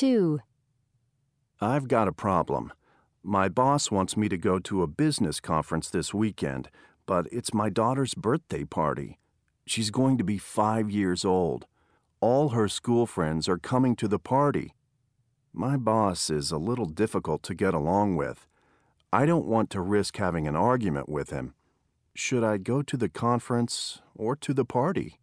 2. I've got a problem. My boss wants me to go to a business conference this weekend, but it's my daughter's birthday party. She's going to be five years old. All her school friends are coming to the party. My boss is a little difficult to get along with. I don't want to risk having an argument with him. Should I go to the conference or to the party?